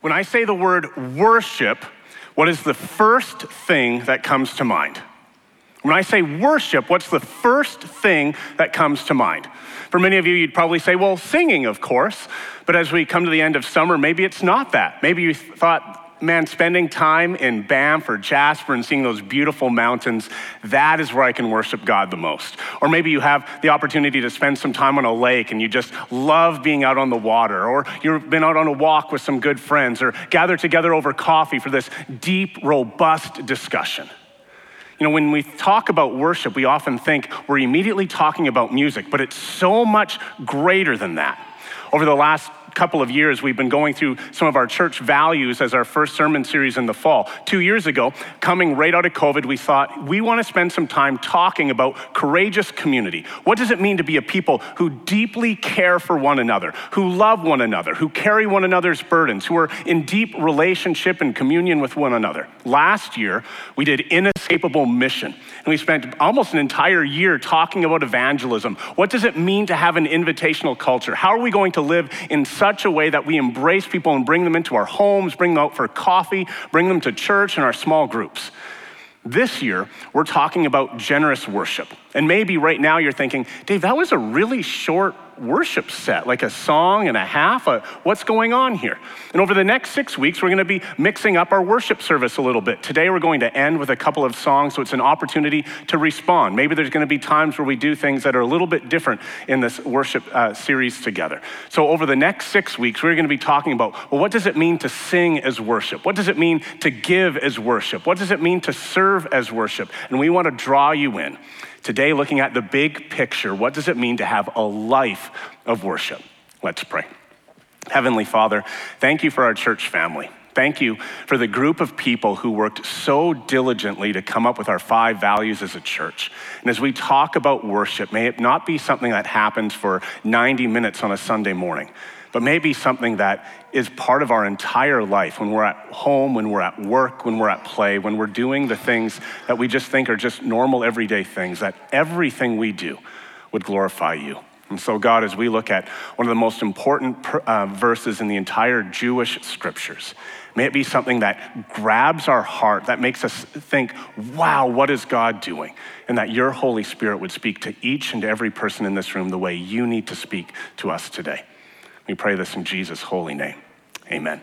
When I say the word worship, what is the first thing that comes to mind? When I say worship, what's the first thing that comes to mind? For many of you, you'd probably say, well, singing, of course. But as we come to the end of summer, maybe it's not that. Maybe you thought, man, spending time in Banff or Jasper and seeing those beautiful mountains, that is where I can worship God the most. Or maybe you have the opportunity to spend some time on a lake and you just love being out on the water. Or you've been out on a walk with some good friends or gather together over coffee for this deep, robust discussion. You know, when we talk about worship, we often think we're immediately talking about music, but it's so much greater than that. Over the last couple of years, we've been going through some of our church values as our first sermon series in the fall. Two years ago, coming right out of COVID, we thought we want to spend some time talking about courageous community. What does it mean to be a people who deeply care for one another, who love one another, who carry one another's burdens, who are in deep relationship and communion with one another? Last year, we did inescapable mission, and we spent almost an entire year talking about evangelism. What does it mean to have an invitational culture? How are we going to live in such such a way that we embrace people and bring them into our homes, bring them out for coffee, bring them to church and our small groups. This year, we're talking about generous worship. And maybe right now you're thinking, Dave, that was a really short worship set, like a song and a half. Uh, what's going on here? And over the next six weeks, we're going to be mixing up our worship service a little bit. Today, we're going to end with a couple of songs, so it's an opportunity to respond. Maybe there's going to be times where we do things that are a little bit different in this worship uh, series together. So, over the next six weeks, we're going to be talking about well, what does it mean to sing as worship? What does it mean to give as worship? What does it mean to serve as worship? And we want to draw you in. Today, looking at the big picture, what does it mean to have a life of worship? Let's pray. Heavenly Father, thank you for our church family. Thank you for the group of people who worked so diligently to come up with our five values as a church. And as we talk about worship, may it not be something that happens for 90 minutes on a Sunday morning, but maybe something that is part of our entire life when we're at home, when we're at work, when we're at play, when we're doing the things that we just think are just normal, everyday things, that everything we do would glorify you. And so, God, as we look at one of the most important uh, verses in the entire Jewish scriptures, may it be something that grabs our heart, that makes us think, wow, what is God doing? And that your Holy Spirit would speak to each and every person in this room the way you need to speak to us today. We pray this in Jesus' holy name. Amen.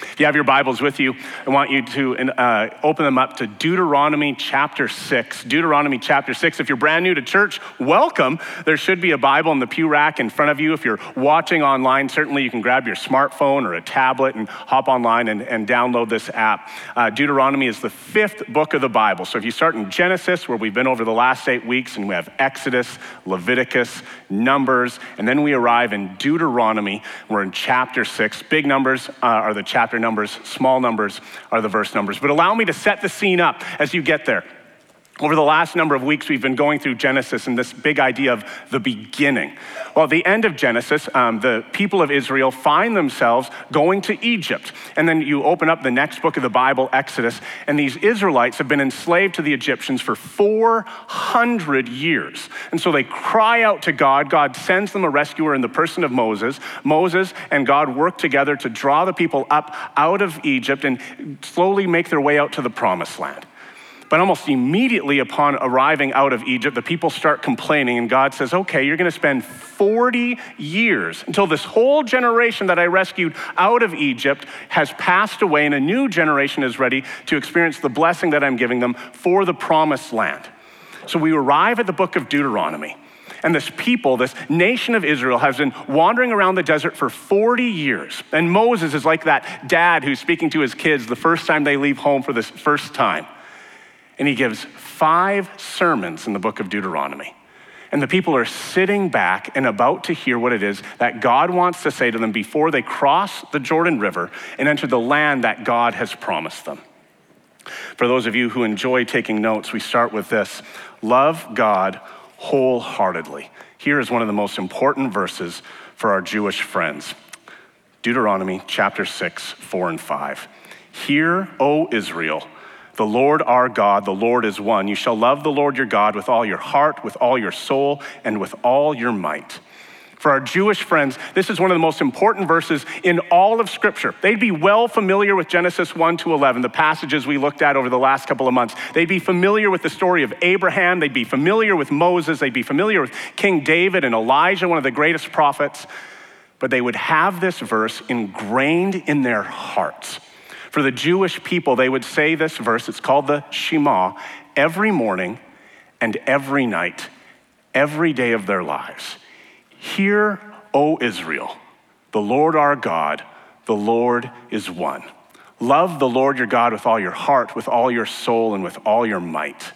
If you have your Bibles with you, I want you to uh, open them up to Deuteronomy chapter 6. Deuteronomy chapter 6. If you're brand new to church, welcome. There should be a Bible in the pew rack in front of you. If you're watching online, certainly you can grab your smartphone or a tablet and hop online and, and download this app. Uh, Deuteronomy is the fifth book of the Bible. So if you start in Genesis, where we've been over the last eight weeks, and we have Exodus, Leviticus, Numbers, and then we arrive in Deuteronomy. We're in chapter 6. Big numbers uh, are the chapter chapter numbers, small numbers are the verse numbers. But allow me to set the scene up as you get there. Over the last number of weeks, we've been going through Genesis and this big idea of the beginning. Well, at the end of Genesis, um, the people of Israel find themselves going to Egypt. And then you open up the next book of the Bible, Exodus, and these Israelites have been enslaved to the Egyptians for 400 years. And so they cry out to God. God sends them a rescuer in the person of Moses. Moses and God work together to draw the people up out of Egypt and slowly make their way out to the promised land. But almost immediately upon arriving out of Egypt, the people start complaining, and God says, Okay, you're going to spend 40 years until this whole generation that I rescued out of Egypt has passed away, and a new generation is ready to experience the blessing that I'm giving them for the promised land. So we arrive at the book of Deuteronomy. And this people, this nation of Israel, has been wandering around the desert for 40 years. And Moses is like that dad who's speaking to his kids the first time they leave home for this first time and he gives five sermons in the book of Deuteronomy. And the people are sitting back and about to hear what it is that God wants to say to them before they cross the Jordan River and enter the land that God has promised them. For those of you who enjoy taking notes, we start with this Love God wholeheartedly. Here is one of the most important verses for our Jewish friends Deuteronomy chapter 6, 4 and 5. Hear, O Israel the Lord our God, the Lord is one. You shall love the Lord your God with all your heart, with all your soul, and with all your might. For our Jewish friends, this is one of the most important verses in all of Scripture. They'd be well familiar with Genesis 1 to 11, the passages we looked at over the last couple of months. They'd be familiar with the story of Abraham. They'd be familiar with Moses. They'd be familiar with King David and Elijah, one of the greatest prophets. But they would have this verse ingrained in their hearts. For the Jewish people, they would say this verse, it's called the Shema, every morning and every night, every day of their lives. Hear, O Israel, the Lord our God, the Lord is one. Love the Lord your God with all your heart, with all your soul, and with all your might.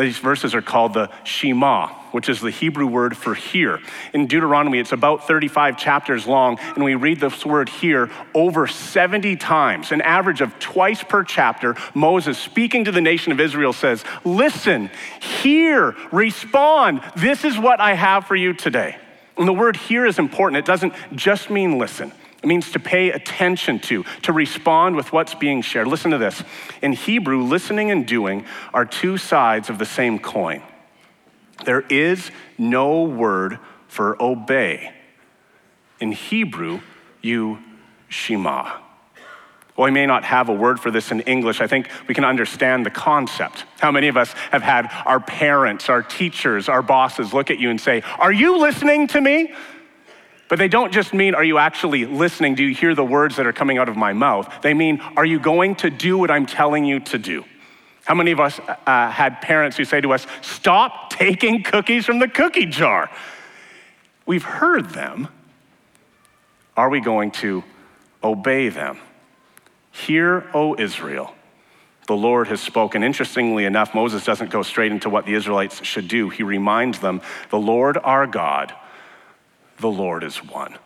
These verses are called the Shema, which is the Hebrew word for hear. In Deuteronomy, it's about 35 chapters long, and we read this word here over 70 times, an average of twice per chapter. Moses, speaking to the nation of Israel, says, Listen, hear, respond. This is what I have for you today. And the word hear is important. It doesn't just mean listen. It means to pay attention to, to respond with what's being shared. Listen to this. In Hebrew, listening and doing are two sides of the same coin. There is no word for obey. In Hebrew, you shema. Well, we may not have a word for this in English. I think we can understand the concept. How many of us have had our parents, our teachers, our bosses look at you and say, Are you listening to me? But they don't just mean, are you actually listening? Do you hear the words that are coming out of my mouth? They mean, are you going to do what I'm telling you to do? How many of us uh, had parents who say to us, stop taking cookies from the cookie jar? We've heard them. Are we going to obey them? Hear, O Israel, the Lord has spoken. Interestingly enough, Moses doesn't go straight into what the Israelites should do. He reminds them, the Lord our God the Lord is one.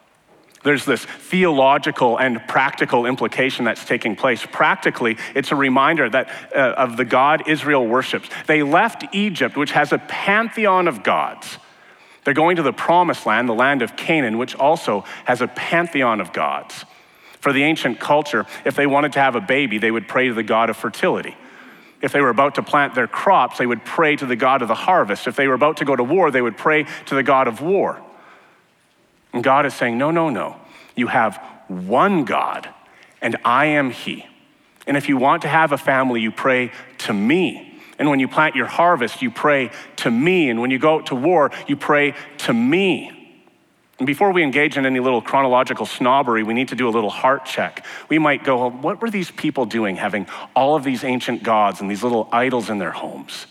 There's this theological and practical implication that's taking place. Practically, it's a reminder that uh, of the God Israel worships. They left Egypt, which has a pantheon of gods. They're going to the promised land, the land of Canaan, which also has a pantheon of gods. For the ancient culture, if they wanted to have a baby, they would pray to the God of fertility. If they were about to plant their crops, they would pray to the God of the harvest. If they were about to go to war, they would pray to the God of war. And God is saying, no, no, no. You have one God, and I am He. And if you want to have a family, you pray to me. And when you plant your harvest, you pray to me. And when you go out to war, you pray to me. And before we engage in any little chronological snobbery, we need to do a little heart check. We might go, what were these people doing having all of these ancient gods and these little idols in their homes?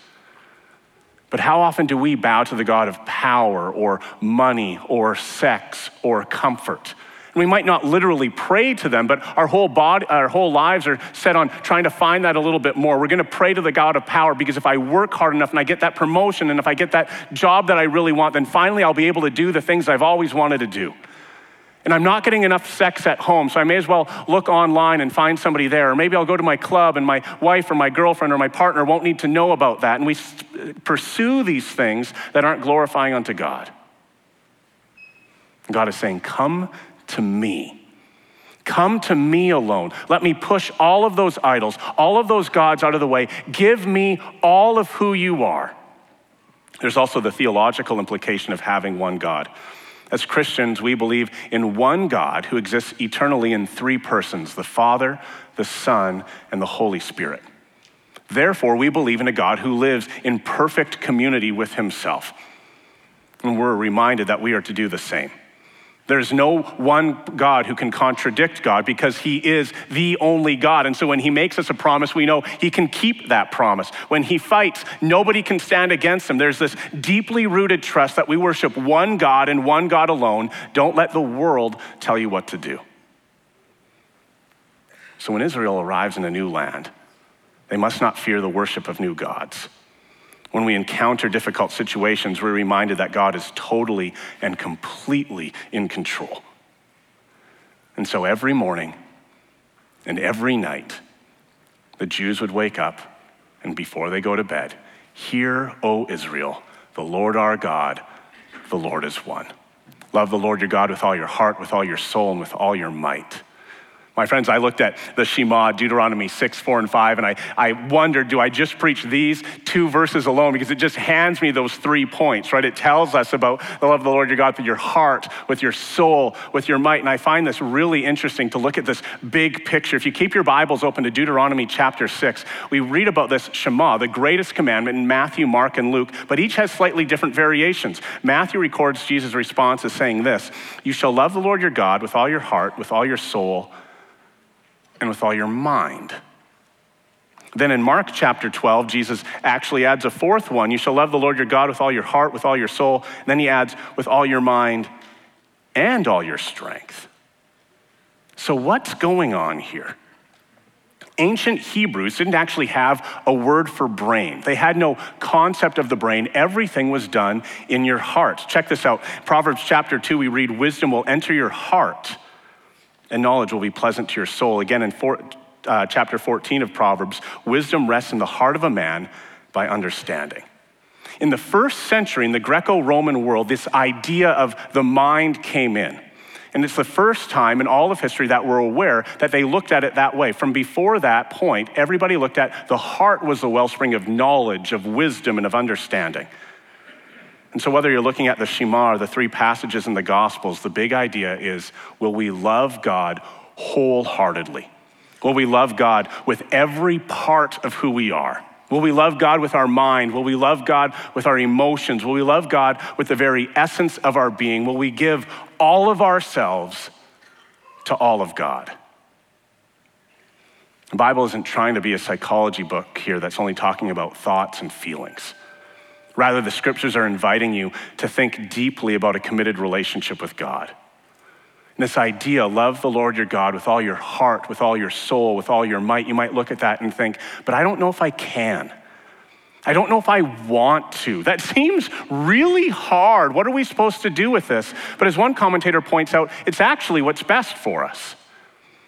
But how often do we bow to the God of power or money or sex or comfort? We might not literally pray to them, but our whole body, our whole lives are set on trying to find that a little bit more. We're going to pray to the God of power because if I work hard enough and I get that promotion and if I get that job that I really want, then finally I'll be able to do the things I've always wanted to do. And I'm not getting enough sex at home, so I may as well look online and find somebody there. Or maybe I'll go to my club and my wife or my girlfriend or my partner won't need to know about that. And we pursue these things that aren't glorifying unto God. God is saying, Come to me. Come to me alone. Let me push all of those idols, all of those gods out of the way. Give me all of who you are. There's also the theological implication of having one God. As Christians, we believe in one God who exists eternally in three persons the Father, the Son, and the Holy Spirit. Therefore, we believe in a God who lives in perfect community with himself. And we're reminded that we are to do the same. There's no one God who can contradict God because he is the only God. And so when he makes us a promise, we know he can keep that promise. When he fights, nobody can stand against him. There's this deeply rooted trust that we worship one God and one God alone. Don't let the world tell you what to do. So when Israel arrives in a new land, they must not fear the worship of new gods. When we encounter difficult situations, we're reminded that God is totally and completely in control. And so every morning and every night, the Jews would wake up and before they go to bed, Hear, O Israel, the Lord our God, the Lord is one. Love the Lord your God with all your heart, with all your soul, and with all your might. My friends, I looked at the Shema, Deuteronomy 6, 4, and 5, and I, I wondered, do I just preach these two verses alone? Because it just hands me those three points, right? It tells us about the love of the Lord your God with your heart, with your soul, with your might. And I find this really interesting to look at this big picture. If you keep your Bibles open to Deuteronomy chapter 6, we read about this Shema, the greatest commandment in Matthew, Mark, and Luke, but each has slightly different variations. Matthew records Jesus' response as saying this You shall love the Lord your God with all your heart, with all your soul, and with all your mind. Then in Mark chapter 12, Jesus actually adds a fourth one You shall love the Lord your God with all your heart, with all your soul. And then he adds, with all your mind and all your strength. So, what's going on here? Ancient Hebrews didn't actually have a word for brain. They had no concept of the brain. Everything was done in your heart. Check this out. Proverbs chapter 2, we read, Wisdom will enter your heart and knowledge will be pleasant to your soul. Again, in four, uh, chapter 14 of Proverbs, wisdom rests in the heart of a man by understanding. In the first century, in the Greco Roman world, this idea of the mind came in. And it's the first time in all of history that we're aware that they looked at it that way. From before that point, everybody looked at the heart was the wellspring of knowledge, of wisdom, and of understanding. And so, whether you're looking at the Shema or the three passages in the Gospels, the big idea is will we love God wholeheartedly? Will we love God with every part of who we are? Will we love God with our mind? Will we love God with our emotions? Will we love God with the very essence of our being? Will we give all of ourselves to all of God? The Bible isn't trying to be a psychology book here that's only talking about thoughts and feelings. Rather, the scriptures are inviting you to think deeply about a committed relationship with God. And this idea, love the Lord your God with all your heart, with all your soul, with all your might, you might look at that and think, but I don't know if I can. I don't know if I want to. That seems really hard. What are we supposed to do with this? But as one commentator points out, it's actually what's best for us.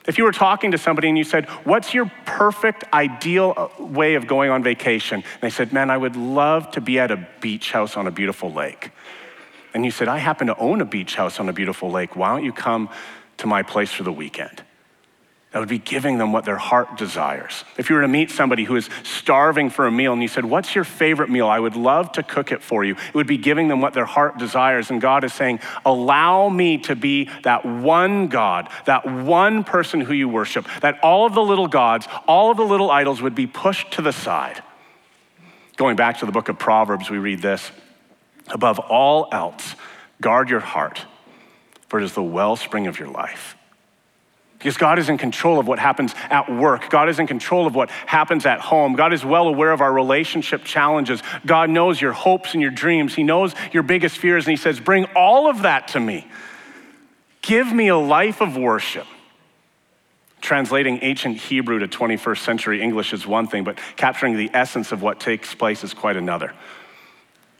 If you were talking to somebody and you said, What's your perfect, ideal uh, way of going on vacation? And they said, Man, I would love to be at a beach house on a beautiful lake. And you said, I happen to own a beach house on a beautiful lake. Why don't you come to my place for the weekend? That would be giving them what their heart desires. If you were to meet somebody who is starving for a meal and you said, What's your favorite meal? I would love to cook it for you. It would be giving them what their heart desires. And God is saying, Allow me to be that one God, that one person who you worship, that all of the little gods, all of the little idols would be pushed to the side. Going back to the book of Proverbs, we read this Above all else, guard your heart, for it is the wellspring of your life. Because God is in control of what happens at work. God is in control of what happens at home. God is well aware of our relationship challenges. God knows your hopes and your dreams. He knows your biggest fears, and He says, Bring all of that to me. Give me a life of worship. Translating ancient Hebrew to 21st century English is one thing, but capturing the essence of what takes place is quite another.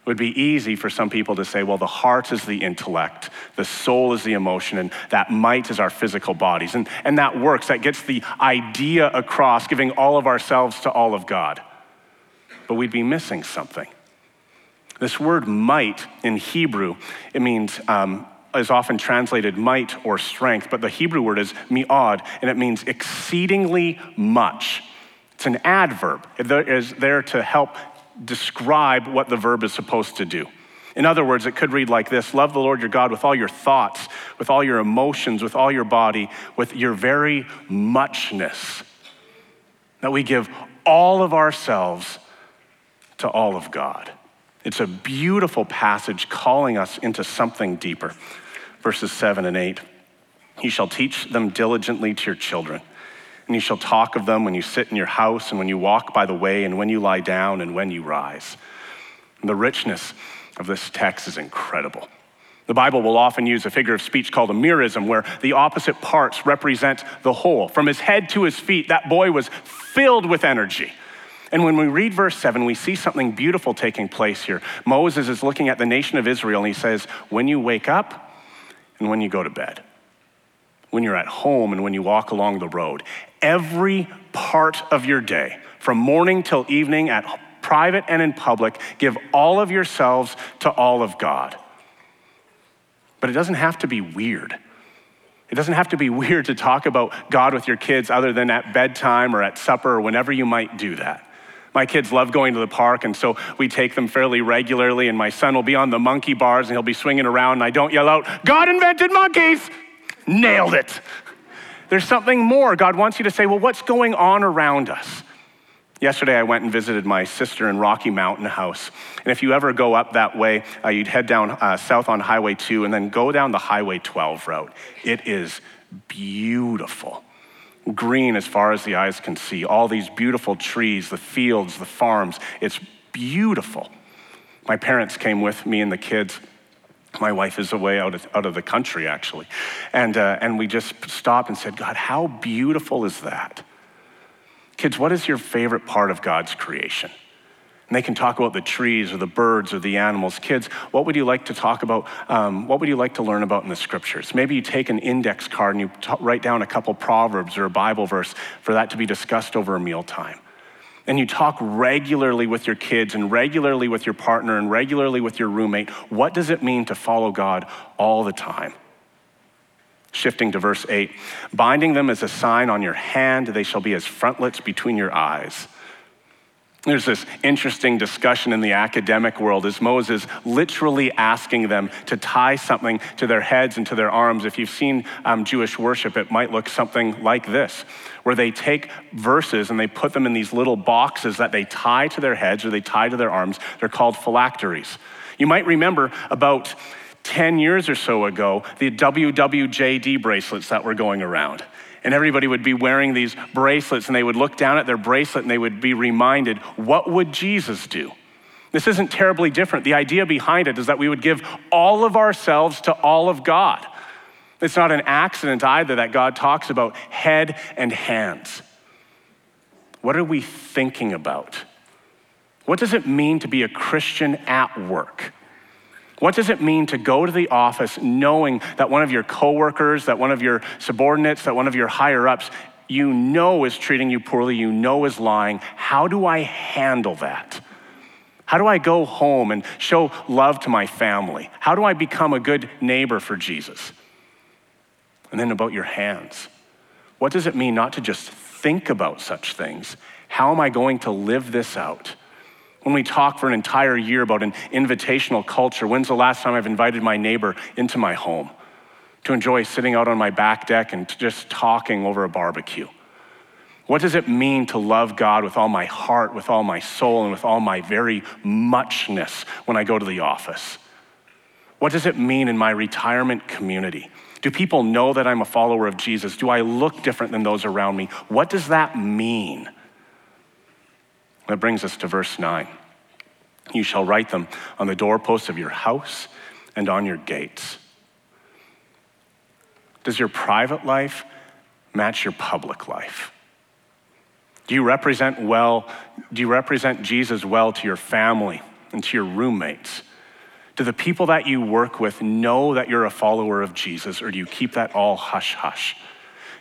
It would be easy for some people to say, well, the heart is the intellect, the soul is the emotion, and that might is our physical bodies. And, and that works. That gets the idea across, giving all of ourselves to all of God. But we'd be missing something. This word might in Hebrew, it means, um, is often translated might or strength, but the Hebrew word is mi'od, and it means exceedingly much. It's an adverb. It is there to help describe what the verb is supposed to do. In other words, it could read like this Love the Lord your God with all your thoughts, with all your emotions, with all your body, with your very muchness. That we give all of ourselves to all of God. It's a beautiful passage calling us into something deeper. Verses 7 and 8. You shall teach them diligently to your children and you shall talk of them when you sit in your house and when you walk by the way and when you lie down and when you rise. And the richness of this text is incredible. The Bible will often use a figure of speech called a merism, where the opposite parts represent the whole. From his head to his feet, that boy was filled with energy. And when we read verse 7, we see something beautiful taking place here. Moses is looking at the nation of Israel and he says, When you wake up and when you go to bed when you're at home and when you walk along the road. Every part of your day, from morning till evening, at private and in public, give all of yourselves to all of God. But it doesn't have to be weird. It doesn't have to be weird to talk about God with your kids other than at bedtime or at supper or whenever you might do that. My kids love going to the park, and so we take them fairly regularly. And my son will be on the monkey bars and he'll be swinging around, and I don't yell out, God invented monkeys! Nailed it. There's something more. God wants you to say, well, what's going on around us? Yesterday, I went and visited my sister in Rocky Mountain House. And if you ever go up that way, uh, you'd head down uh, south on Highway 2 and then go down the Highway 12 route. It is beautiful green as far as the eyes can see, all these beautiful trees, the fields, the farms. It's beautiful. My parents came with me and the kids. My wife is away out of, out of the country, actually. And, uh, and we just stopped and said, God, how beautiful is that? Kids, what is your favorite part of God's creation? And they can talk about the trees or the birds or the animals. Kids, what would you like to talk about? Um, what would you like to learn about in the scriptures? Maybe you take an index card and you t- write down a couple proverbs or a Bible verse for that to be discussed over a mealtime. And you talk regularly with your kids and regularly with your partner and regularly with your roommate. What does it mean to follow God all the time? Shifting to verse 8 binding them as a sign on your hand, they shall be as frontlets between your eyes. There's this interesting discussion in the academic world as Moses literally asking them to tie something to their heads and to their arms. If you've seen um, Jewish worship, it might look something like this, where they take verses and they put them in these little boxes that they tie to their heads or they tie to their arms. They're called phylacteries. You might remember about 10 years or so ago the WWJD bracelets that were going around and everybody would be wearing these bracelets and they would look down at their bracelet and they would be reminded, what would Jesus do? This isn't terribly different. The idea behind it is that we would give all of ourselves to all of God. It's not an accident either that God talks about head and hands. What are we thinking about? What does it mean to be a Christian at work? What does it mean to go to the office knowing that one of your coworkers, that one of your subordinates, that one of your higher ups, you know is treating you poorly, you know is lying? How do I handle that? How do I go home and show love to my family? How do I become a good neighbor for Jesus? And then about your hands. What does it mean not to just think about such things? How am I going to live this out? When we talk for an entire year about an invitational culture, when's the last time I've invited my neighbor into my home to enjoy sitting out on my back deck and just talking over a barbecue? What does it mean to love God with all my heart, with all my soul, and with all my very muchness when I go to the office? What does it mean in my retirement community? Do people know that I'm a follower of Jesus? Do I look different than those around me? What does that mean? That brings us to verse 9. You shall write them on the doorposts of your house and on your gates. Does your private life match your public life? Do you represent well, do you represent Jesus well to your family and to your roommates? Do the people that you work with know that you're a follower of Jesus, or do you keep that all hush hush?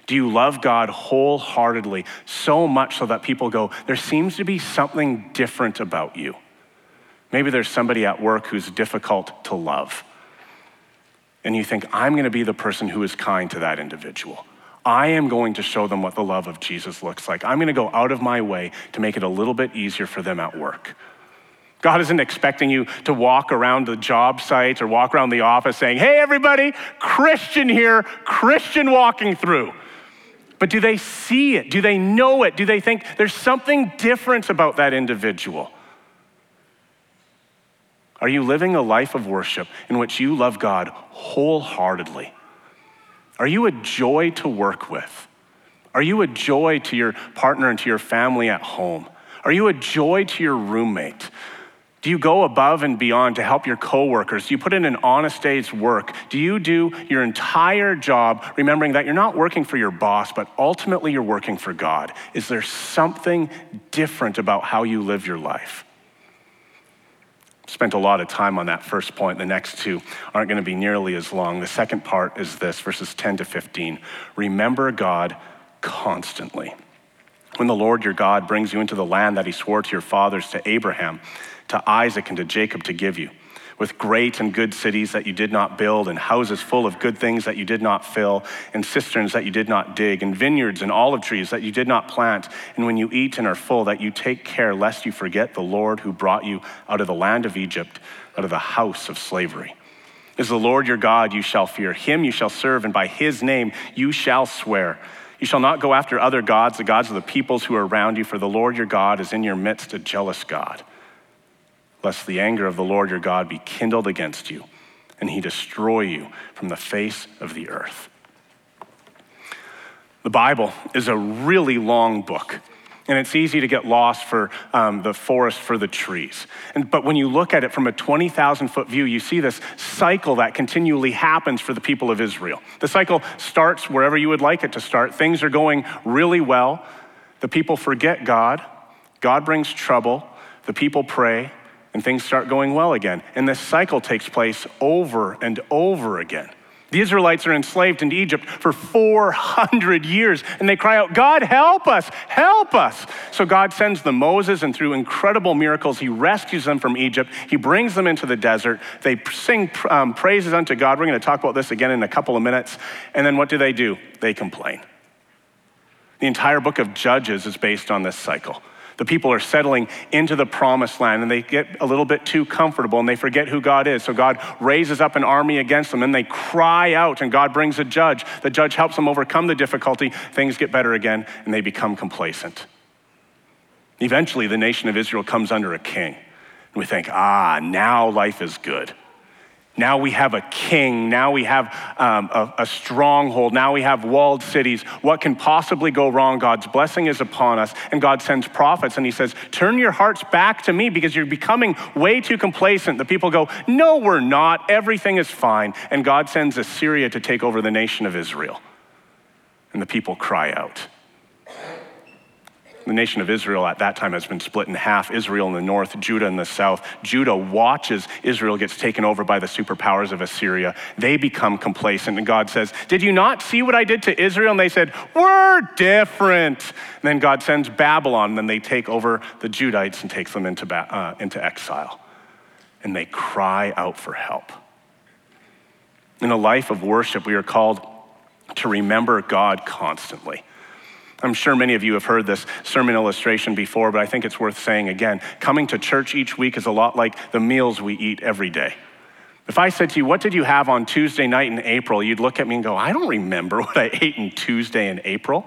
Do you love God wholeheartedly, so much so that people go, there seems to be something different about you? Maybe there's somebody at work who's difficult to love. And you think, I'm going to be the person who is kind to that individual. I am going to show them what the love of Jesus looks like. I'm going to go out of my way to make it a little bit easier for them at work. God isn't expecting you to walk around the job sites or walk around the office saying, Hey, everybody, Christian here, Christian walking through. But do they see it? Do they know it? Do they think there's something different about that individual? Are you living a life of worship in which you love God wholeheartedly? Are you a joy to work with? Are you a joy to your partner and to your family at home? Are you a joy to your roommate? Do you go above and beyond to help your coworkers? Do you put in an honest day's work? Do you do your entire job remembering that you're not working for your boss, but ultimately you're working for God? Is there something different about how you live your life? Spent a lot of time on that first point. The next two aren't going to be nearly as long. The second part is this verses 10 to 15. Remember God constantly. When the Lord your God brings you into the land that he swore to your fathers, to Abraham, to Isaac and to Jacob to give you. with great and good cities that you did not build, and houses full of good things that you did not fill, and cisterns that you did not dig, and vineyards and olive trees that you did not plant. And when you eat and are full, that you take care lest you forget the Lord who brought you out of the land of Egypt, out of the house of slavery. Is the Lord your God you shall fear, him you shall serve, and by his name you shall swear. You shall not go after other gods, the gods of the peoples who are around you, for the Lord your God is in your midst, a jealous God lest the anger of the Lord your God be kindled against you, and he destroy you from the face of the earth. The Bible is a really long book. And it's easy to get lost for um, the forest for the trees. And, but when you look at it from a 20,000 foot view, you see this cycle that continually happens for the people of Israel. The cycle starts wherever you would like it to start. Things are going really well. The people forget God. God brings trouble. The people pray and things start going well again. And this cycle takes place over and over again. The Israelites are enslaved in Egypt for 400 years, and they cry out, God, help us, help us. So God sends them Moses, and through incredible miracles, he rescues them from Egypt. He brings them into the desert. They sing um, praises unto God. We're going to talk about this again in a couple of minutes. And then what do they do? They complain. The entire book of Judges is based on this cycle. The people are settling into the promised land and they get a little bit too comfortable and they forget who God is. So God raises up an army against them and they cry out and God brings a judge. The judge helps them overcome the difficulty. Things get better again and they become complacent. Eventually, the nation of Israel comes under a king. And we think, ah, now life is good. Now we have a king. Now we have um, a, a, stronghold. Now we have walled cities. What can possibly go wrong? God's blessing is upon us. And God sends prophets and he says, Turn your hearts back to me because you're becoming way too complacent. The people go, No, we're not. Everything is fine. And God sends Assyria to take over the nation of Israel. And the people cry out. The nation of Israel at that time has been split in half Israel in the north, Judah in the south. Judah watches Israel gets taken over by the superpowers of Assyria. They become complacent, and God says, Did you not see what I did to Israel? And they said, We're different. And then God sends Babylon, and then they take over the Judites and takes them into, uh, into exile. And they cry out for help. In a life of worship, we are called to remember God constantly. I'm sure many of you have heard this sermon illustration before, but I think it's worth saying again. Coming to church each week is a lot like the meals we eat every day. If I said to you, What did you have on Tuesday night in April? you'd look at me and go, I don't remember what I ate on Tuesday in April.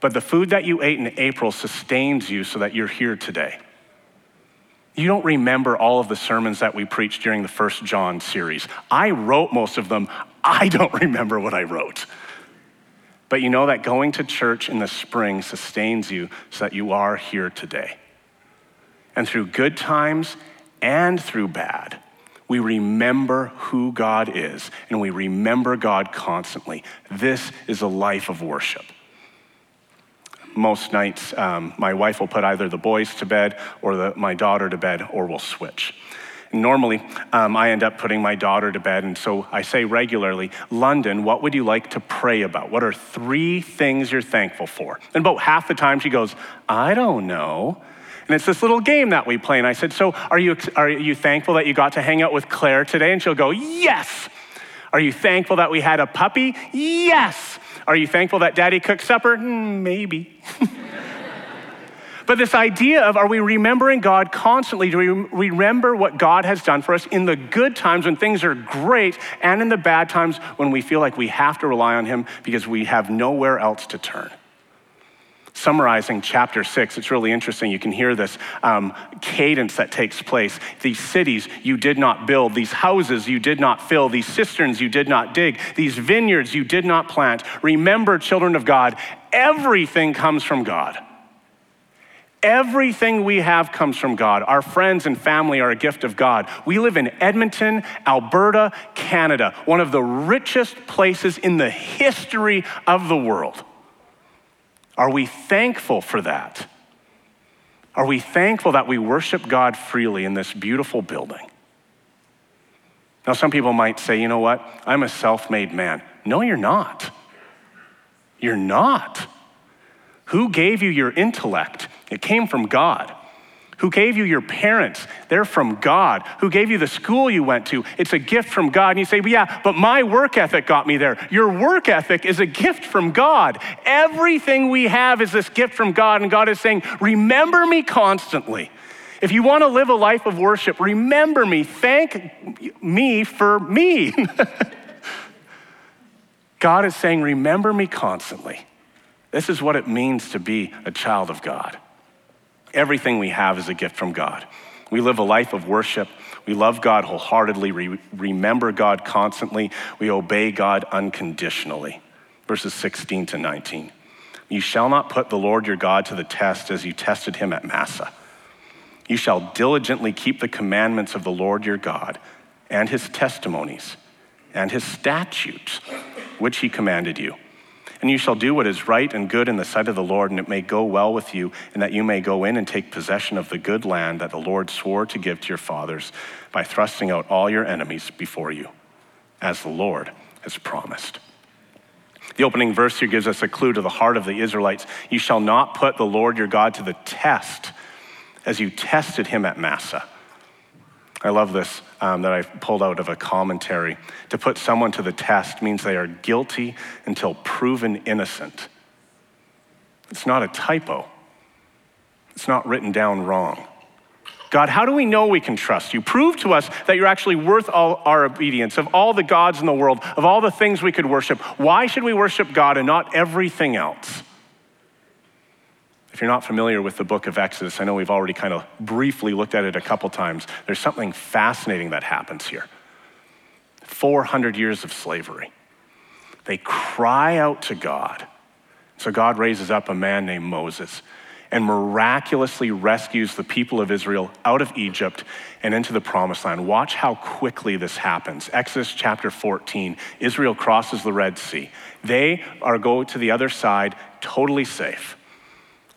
But the food that you ate in April sustains you so that you're here today. You don't remember all of the sermons that we preached during the First John series. I wrote most of them. I don't remember what I wrote. But you know that going to church in the spring sustains you so that you are here today. And through good times and through bad, we remember who God is and we remember God constantly. This is a life of worship. Most nights, um, my wife will put either the boys to bed or the, my daughter to bed, or we'll switch. Normally, um, I end up putting my daughter to bed, and so I say regularly, London, what would you like to pray about? What are three things you're thankful for? And about half the time she goes, I don't know. And it's this little game that we play. And I said, So are you, are you thankful that you got to hang out with Claire today? And she'll go, Yes. Are you thankful that we had a puppy? Yes. Are you thankful that daddy cooked supper? Mm, maybe. But this idea of are we remembering God constantly? Do we remember what God has done for us in the good times when things are great and in the bad times when we feel like we have to rely on Him because we have nowhere else to turn? Summarizing chapter six, it's really interesting. You can hear this um, cadence that takes place. These cities you did not build, these houses you did not fill, these cisterns you did not dig, these vineyards you did not plant. Remember, children of God, everything comes from God. Everything we have comes from God. Our friends and family are a gift of God. We live in Edmonton, Alberta, Canada, one of the richest places in the history of the world. Are we thankful for that? Are we thankful that we worship God freely in this beautiful building? Now, some people might say, you know what? I'm a self made man. No, you're not. You're not. Who gave you your intellect? It came from God. Who gave you your parents? They're from God. Who gave you the school you went to? It's a gift from God. And you say, well, yeah, but my work ethic got me there. Your work ethic is a gift from God. Everything we have is this gift from God. And God is saying, remember me constantly. If you want to live a life of worship, remember me. Thank me for me. God is saying, remember me constantly. This is what it means to be a child of God. Everything we have is a gift from God. We live a life of worship. We love God wholeheartedly. We remember God constantly. We obey God unconditionally. Verses 16 to 19. You shall not put the Lord your God to the test as you tested him at Massah. You shall diligently keep the commandments of the Lord your God and his testimonies and his statutes, which he commanded you and you shall do what is right and good in the sight of the Lord, and it may go well with you, and that you may go in and take possession of the good land that the Lord swore to give to your fathers by thrusting out all your enemies before you, as the Lord has promised. The opening verse here gives us a clue to the heart of the Israelites. You shall not put the Lord your God to the test as you tested him at Massah. I love this um, that I pulled out of a commentary. To put someone to the test means they are guilty until proven innocent. It's not a typo, it's not written down wrong. God, how do we know we can trust you? Prove to us that you're actually worth all our obedience, of all the gods in the world, of all the things we could worship. Why should we worship God and not everything else? If you're not familiar with the book of Exodus, I know we've already kind of briefly looked at it a couple times. There's something fascinating that happens here 400 years of slavery. They cry out to God. So God raises up a man named Moses and miraculously rescues the people of Israel out of Egypt and into the promised land. Watch how quickly this happens. Exodus chapter 14, Israel crosses the Red Sea. They are go to the other side totally safe.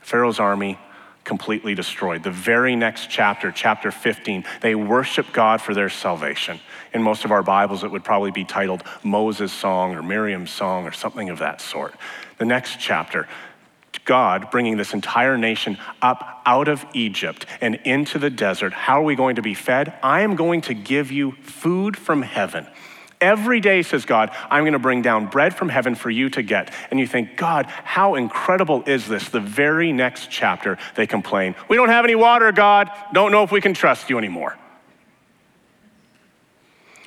Pharaoh's army completely destroyed. The very next chapter, chapter 15, they worship God for their salvation. In most of our Bibles, it would probably be titled Moses' Song or Miriam's Song or something of that sort. The next chapter, God bringing this entire nation up out of Egypt and into the desert. How are we going to be fed? I am going to give you food from heaven. Every day, says God, I'm going to bring down bread from heaven for you to get. And you think, God, how incredible is this? The very next chapter, they complain, We don't have any water, God. Don't know if we can trust you anymore.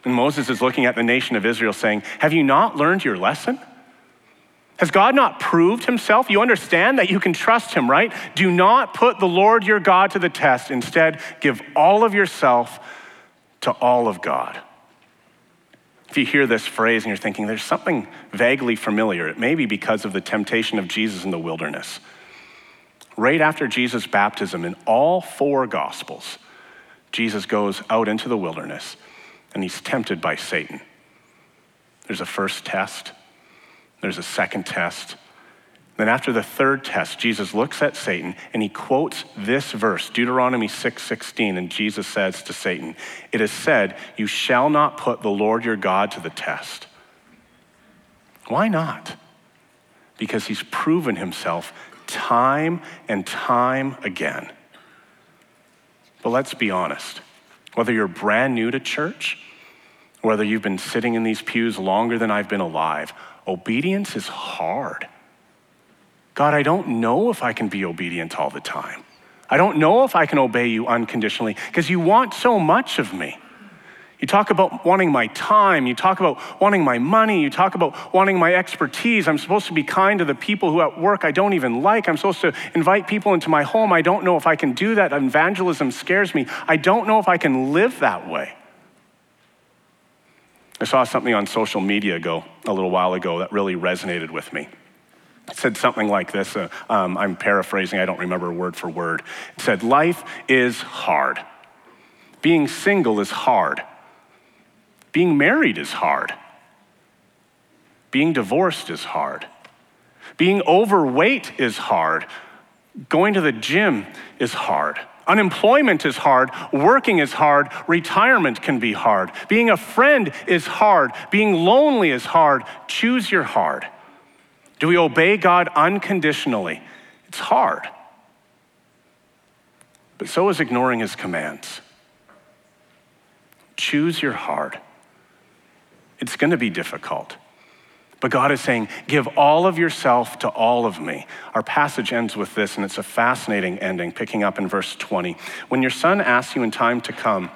And Moses is looking at the nation of Israel saying, Have you not learned your lesson? Has God not proved himself? You understand that you can trust him, right? Do not put the Lord your God to the test. Instead, give all of yourself to all of God. If you hear this phrase and you're thinking there's something vaguely familiar, it may be because of the temptation of Jesus in the wilderness. Right after Jesus' baptism, in all four Gospels, Jesus goes out into the wilderness and he's tempted by Satan. There's a first test, there's a second test, then after the third test, Jesus looks at Satan and he quotes this verse, Deuteronomy 6:16, and Jesus says to Satan, "It is said, you shall not put the Lord your God to the test." Why not? Because he's proven himself time and time again. But let's be honest. Whether you're brand new to church, whether you've been sitting in these pews longer than I've been alive, obedience is hard. God, I don't know if I can be obedient all the time. I don't know if I can obey you unconditionally because you want so much of me. You talk about wanting my time. You talk about wanting my money. You talk about wanting my expertise. I'm supposed to be kind to the people who at work I don't even like. I'm supposed to invite people into my home. I don't know if I can do that. Evangelism scares me. I don't know if I can live that way. I saw something on social media ago, a little while ago, that really resonated with me. Said something like this. Uh, um, I'm paraphrasing, I don't remember word for word. It said, Life is hard. Being single is hard. Being married is hard. Being divorced is hard. Being overweight is hard. Going to the gym is hard. Unemployment is hard. Working is hard. Retirement can be hard. Being a friend is hard. Being lonely is hard. Choose your hard. Do we obey God unconditionally? It's hard. but so is ignoring his commands. Choose your heart. It's going to be difficult. But God is saying, Give all of yourself to all of me. Our passage ends with this, and it's a fascinating ending, picking up in verse 20. When your son asks you in time to come,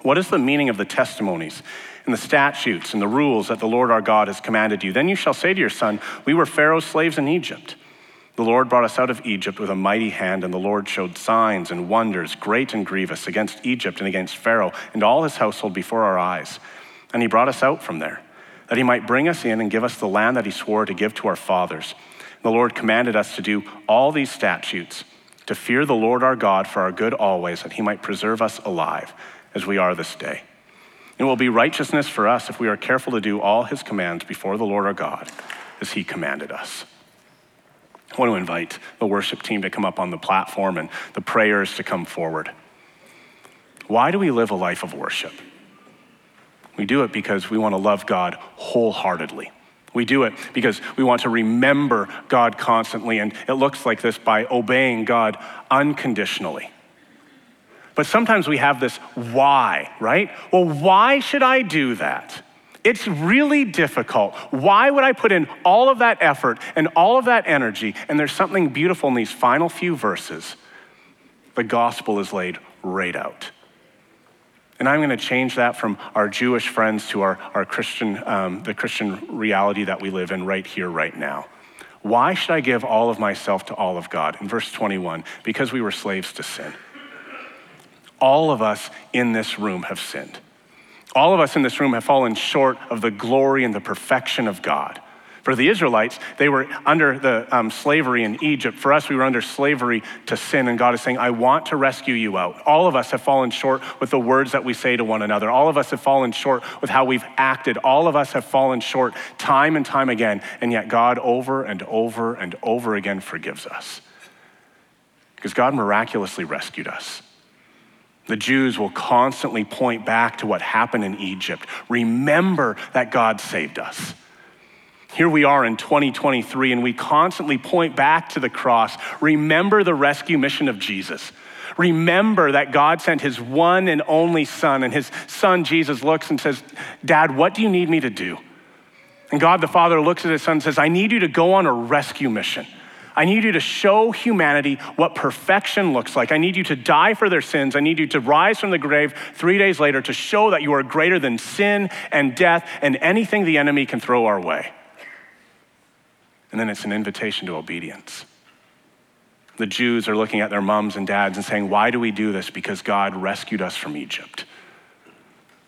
What is the meaning of the testimonies and the statutes and the rules that the Lord our God has commanded you? Then you shall say to your son, We were Pharaoh's slaves in Egypt. The Lord brought us out of Egypt with a mighty hand, and the Lord showed signs and wonders, great and grievous, against Egypt and against Pharaoh and all his household before our eyes. And he brought us out from there that he might bring us in and give us the land that he swore to give to our fathers. And The Lord commanded us to do all these statutes, to fear the Lord our God for our good always, that he might preserve us alive as we are this day. It will be righteousness for us if we are careful to do all his commands before the Lord our God, as he commanded us. I want to invite the worship team to come up on the platform and the prayers to come forward. Why do we live a life of worship? We do it because we want to love God wholeheartedly. We do it because we want to remember God constantly, and it looks like this by obeying God unconditionally. But sometimes we have this why, right? Well, why should I do that? It's really difficult. Why would I put in all of that effort and all of that energy? And there's something beautiful in these final few verses. The gospel is laid right out. And I'm going to change that from our Jewish friends to our, our Christian, um, the Christian reality that we live in right here, right now. Why should I give all of myself to all of God? In verse 21, because we were slaves to sin. All of us in this room have sinned. All of us in this room have fallen short of the glory and the perfection of God. For the Israelites, they were under the um, slavery in Egypt. For us, we were under slavery to sin, and God is saying, I want to rescue you out. All of us have fallen short with the words that we say to one another. All of us have fallen short with how we've acted. All of us have fallen short time and time again, and yet God over and over and over again forgives us. Because God miraculously rescued us. The Jews will constantly point back to what happened in Egypt. Remember that God saved us. Here we are in 2023, and we constantly point back to the cross. Remember the rescue mission of Jesus. Remember that God sent his one and only Son, and his Son Jesus looks and says, Dad, what do you need me to do? And God the Father looks at his Son and says, I need you to go on a rescue mission. I need you to show humanity what perfection looks like. I need you to die for their sins. I need you to rise from the grave three days later to show that you are greater than sin and death and anything the enemy can throw our way. And then it's an invitation to obedience. The Jews are looking at their moms and dads and saying, Why do we do this? Because God rescued us from Egypt.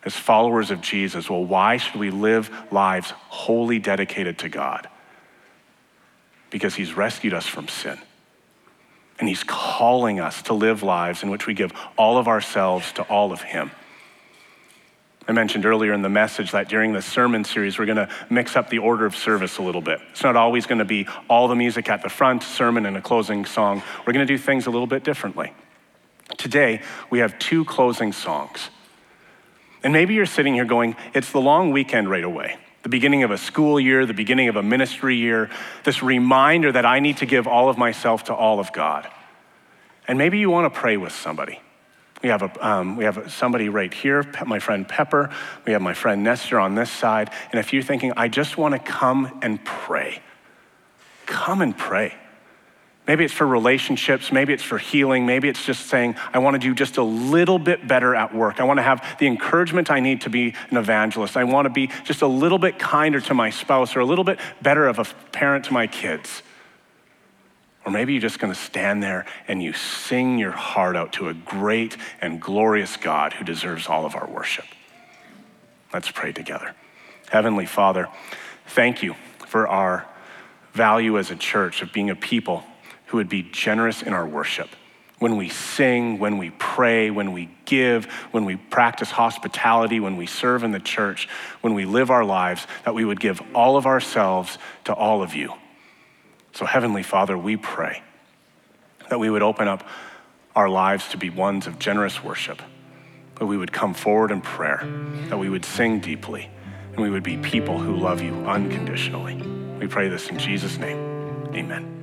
As followers of Jesus, well, why should we live lives wholly dedicated to God? Because He's rescued us from sin. And He's calling us to live lives in which we give all of ourselves to all of Him. I mentioned earlier in the message that during the sermon series, we're going to mix up the order of service a little bit. It's not always going to be all the music at the front, sermon, and a closing song. We're going to do things a little bit differently. Today, we have two closing songs. And maybe you're sitting here going, it's the long weekend right away. The beginning of a school year, the beginning of a ministry year, this reminder that I need to give all of myself to all of God. And maybe you want to pray with somebody. We have, a, um, we have somebody right here, my friend Pepper. We have my friend Nestor on this side. And if you're thinking, I just want to come and pray, come and pray. Maybe it's for relationships, maybe it's for healing, maybe it's just saying, I want to do just a little bit better at work. I want to have the encouragement I need to be an evangelist. I want to be just a little bit kinder to my spouse or a little bit better of a parent to my kids. Or maybe you're just going to stand there and you sing your heart out to a great and glorious God who deserves all of our worship. Let's pray together. Heavenly Father, thank you for our value as a church of being a people who would be generous in our worship. When we sing, when we pray, when we give, when we practice hospitality, when we serve in the church, when we live our lives, that we would give all of ourselves to all of you. So, Heavenly Father, we pray that we would open up our lives to be ones of generous worship, that we would come forward in prayer, that we would sing deeply, and we would be people who love you unconditionally. We pray this in Jesus' name. Amen.